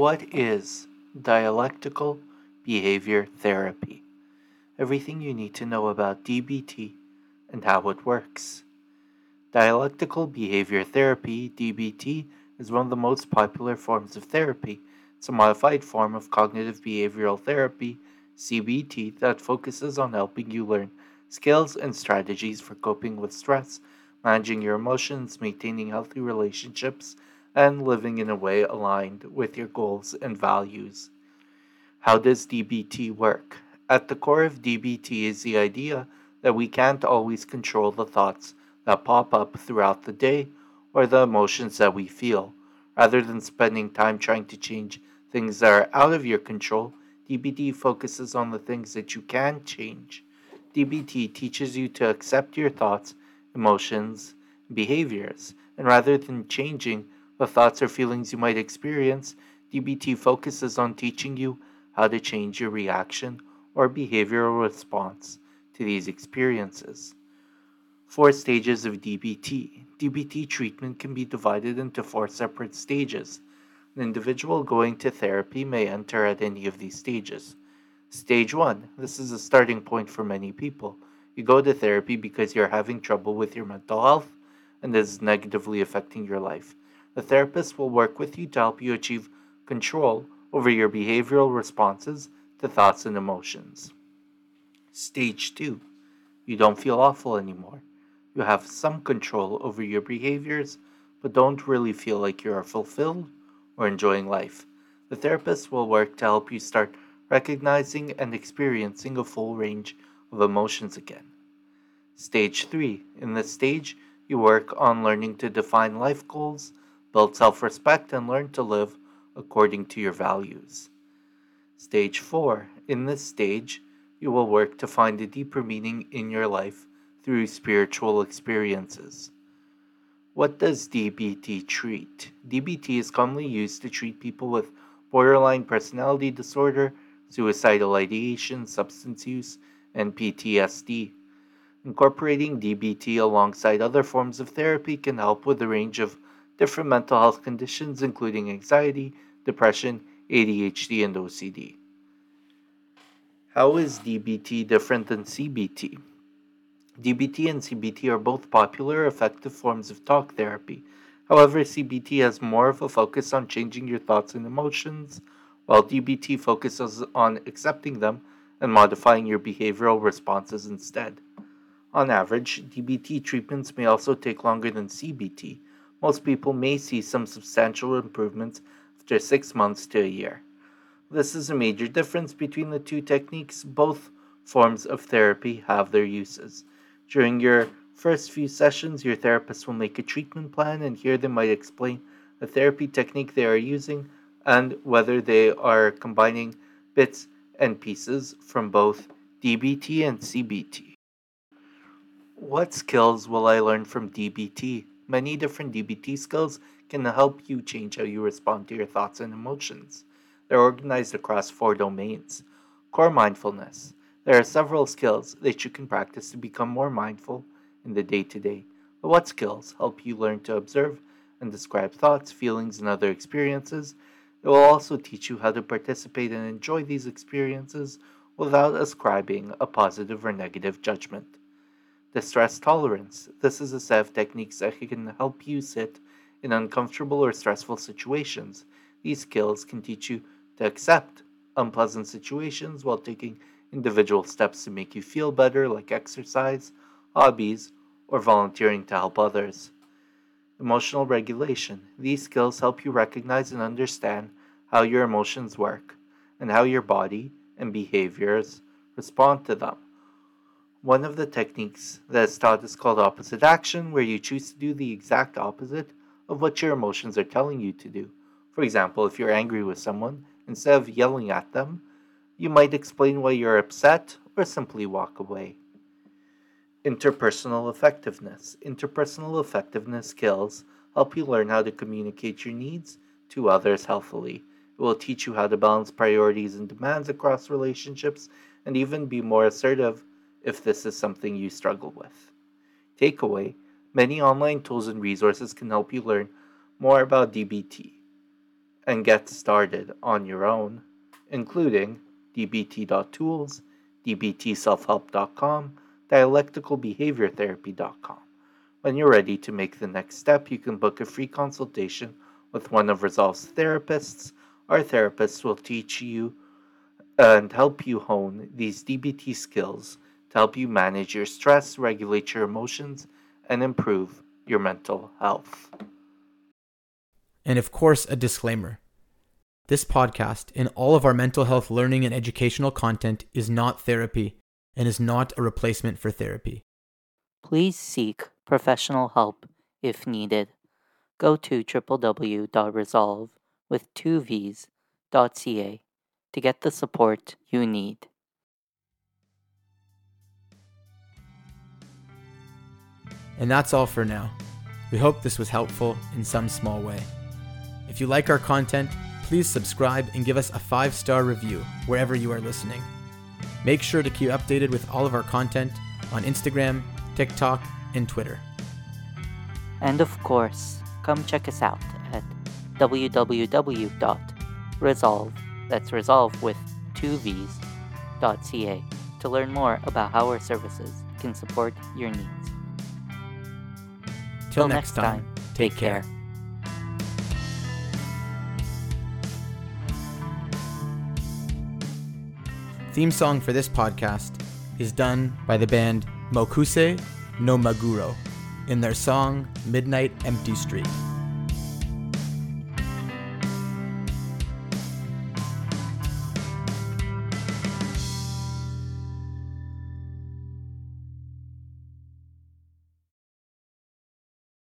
What is dialectical behavior therapy? Everything you need to know about DBT and how it works. Dialectical behavior therapy, DBT, is one of the most popular forms of therapy. It's a modified form of cognitive behavioral therapy, CBT, that focuses on helping you learn skills and strategies for coping with stress, managing your emotions, maintaining healthy relationships, and living in a way aligned with your goals and values. How does DBT work? At the core of DBT is the idea that we can't always control the thoughts that pop up throughout the day or the emotions that we feel. Rather than spending time trying to change things that are out of your control, DBT focuses on the things that you can change. DBT teaches you to accept your thoughts, emotions, behaviors, and rather than changing the thoughts or feelings you might experience, DBT focuses on teaching you how to change your reaction or behavioral response to these experiences. Four stages of DBT. DBT treatment can be divided into four separate stages. An individual going to therapy may enter at any of these stages. Stage 1. This is a starting point for many people. You go to therapy because you're having trouble with your mental health and this is negatively affecting your life. The therapist will work with you to help you achieve control over your behavioral responses to thoughts and emotions. Stage 2. You don't feel awful anymore. You have some control over your behaviors, but don't really feel like you are fulfilled or enjoying life. The therapist will work to help you start recognizing and experiencing a full range of emotions again. Stage 3. In this stage, you work on learning to define life goals, build self respect, and learn to live according to your values. Stage 4. In this stage, you will work to find a deeper meaning in your life through spiritual experiences. What does DBT treat? DBT is commonly used to treat people with borderline personality disorder, suicidal ideation, substance use, and PTSD. Incorporating DBT alongside other forms of therapy can help with a range of different mental health conditions, including anxiety, depression, ADHD, and OCD. How is DBT different than CBT? DBT and CBT are both popular, effective forms of talk therapy. However, CBT has more of a focus on changing your thoughts and emotions, while DBT focuses on accepting them and modifying your behavioral responses instead. On average, DBT treatments may also take longer than CBT. Most people may see some substantial improvements after six months to a year. This is a major difference between the two techniques. Both forms of therapy have their uses. During your first few sessions, your therapist will make a treatment plan, and here they might explain the therapy technique they are using and whether they are combining bits and pieces from both DBT and CBT. What skills will I learn from DBT? Many different DBT skills can help you change how you respond to your thoughts and emotions. They're organized across four domains. Core mindfulness. There are several skills that you can practice to become more mindful in the day to day. But what skills help you learn to observe and describe thoughts, feelings, and other experiences? It will also teach you how to participate and enjoy these experiences without ascribing a positive or negative judgment. Distress tolerance. This is a set of techniques that can help you sit in uncomfortable or stressful situations. These skills can teach you to accept unpleasant situations while taking individual steps to make you feel better, like exercise, hobbies, or volunteering to help others. Emotional regulation. These skills help you recognize and understand how your emotions work and how your body and behaviors respond to them. One of the techniques that is taught is called opposite action, where you choose to do the exact opposite of what your emotions are telling you to do. For example, if you're angry with someone, instead of yelling at them, you might explain why you're upset or simply walk away. Interpersonal effectiveness. Interpersonal effectiveness skills help you learn how to communicate your needs to others healthily. It will teach you how to balance priorities and demands across relationships and even be more assertive if this is something you struggle with. Takeaway Many online tools and resources can help you learn more about DBT and get started on your own, including dbt.tools, dbtselfhelp.com, dialecticalbehaviortherapy.com. When you're ready to make the next step, you can book a free consultation with one of Resolvve's therapists. Our therapists will teach you and help you hone these DBT skills to help you manage your stress, regulate your emotions, and improve your mental health. And of course, a disclaimer. This podcast and all of our mental health learning and educational content is not therapy and is not a replacement for therapy. Please seek professional help if needed. Go to www.resolve with two V's.ca to get the support you need. And that's all for now. We hope this was helpful in some small way. If you like our content, please subscribe and give us a five star review wherever you are listening. Make sure to keep updated with all of our content on Instagram, TikTok, and Twitter. And of course, come check us out at www.resolve, that's resolve with two V's, .ca to learn more about how our services can support your needs. Till next time, take care. Theme song for this podcast is done by the band Mokuse no Maguro in their song Midnight Empty Street.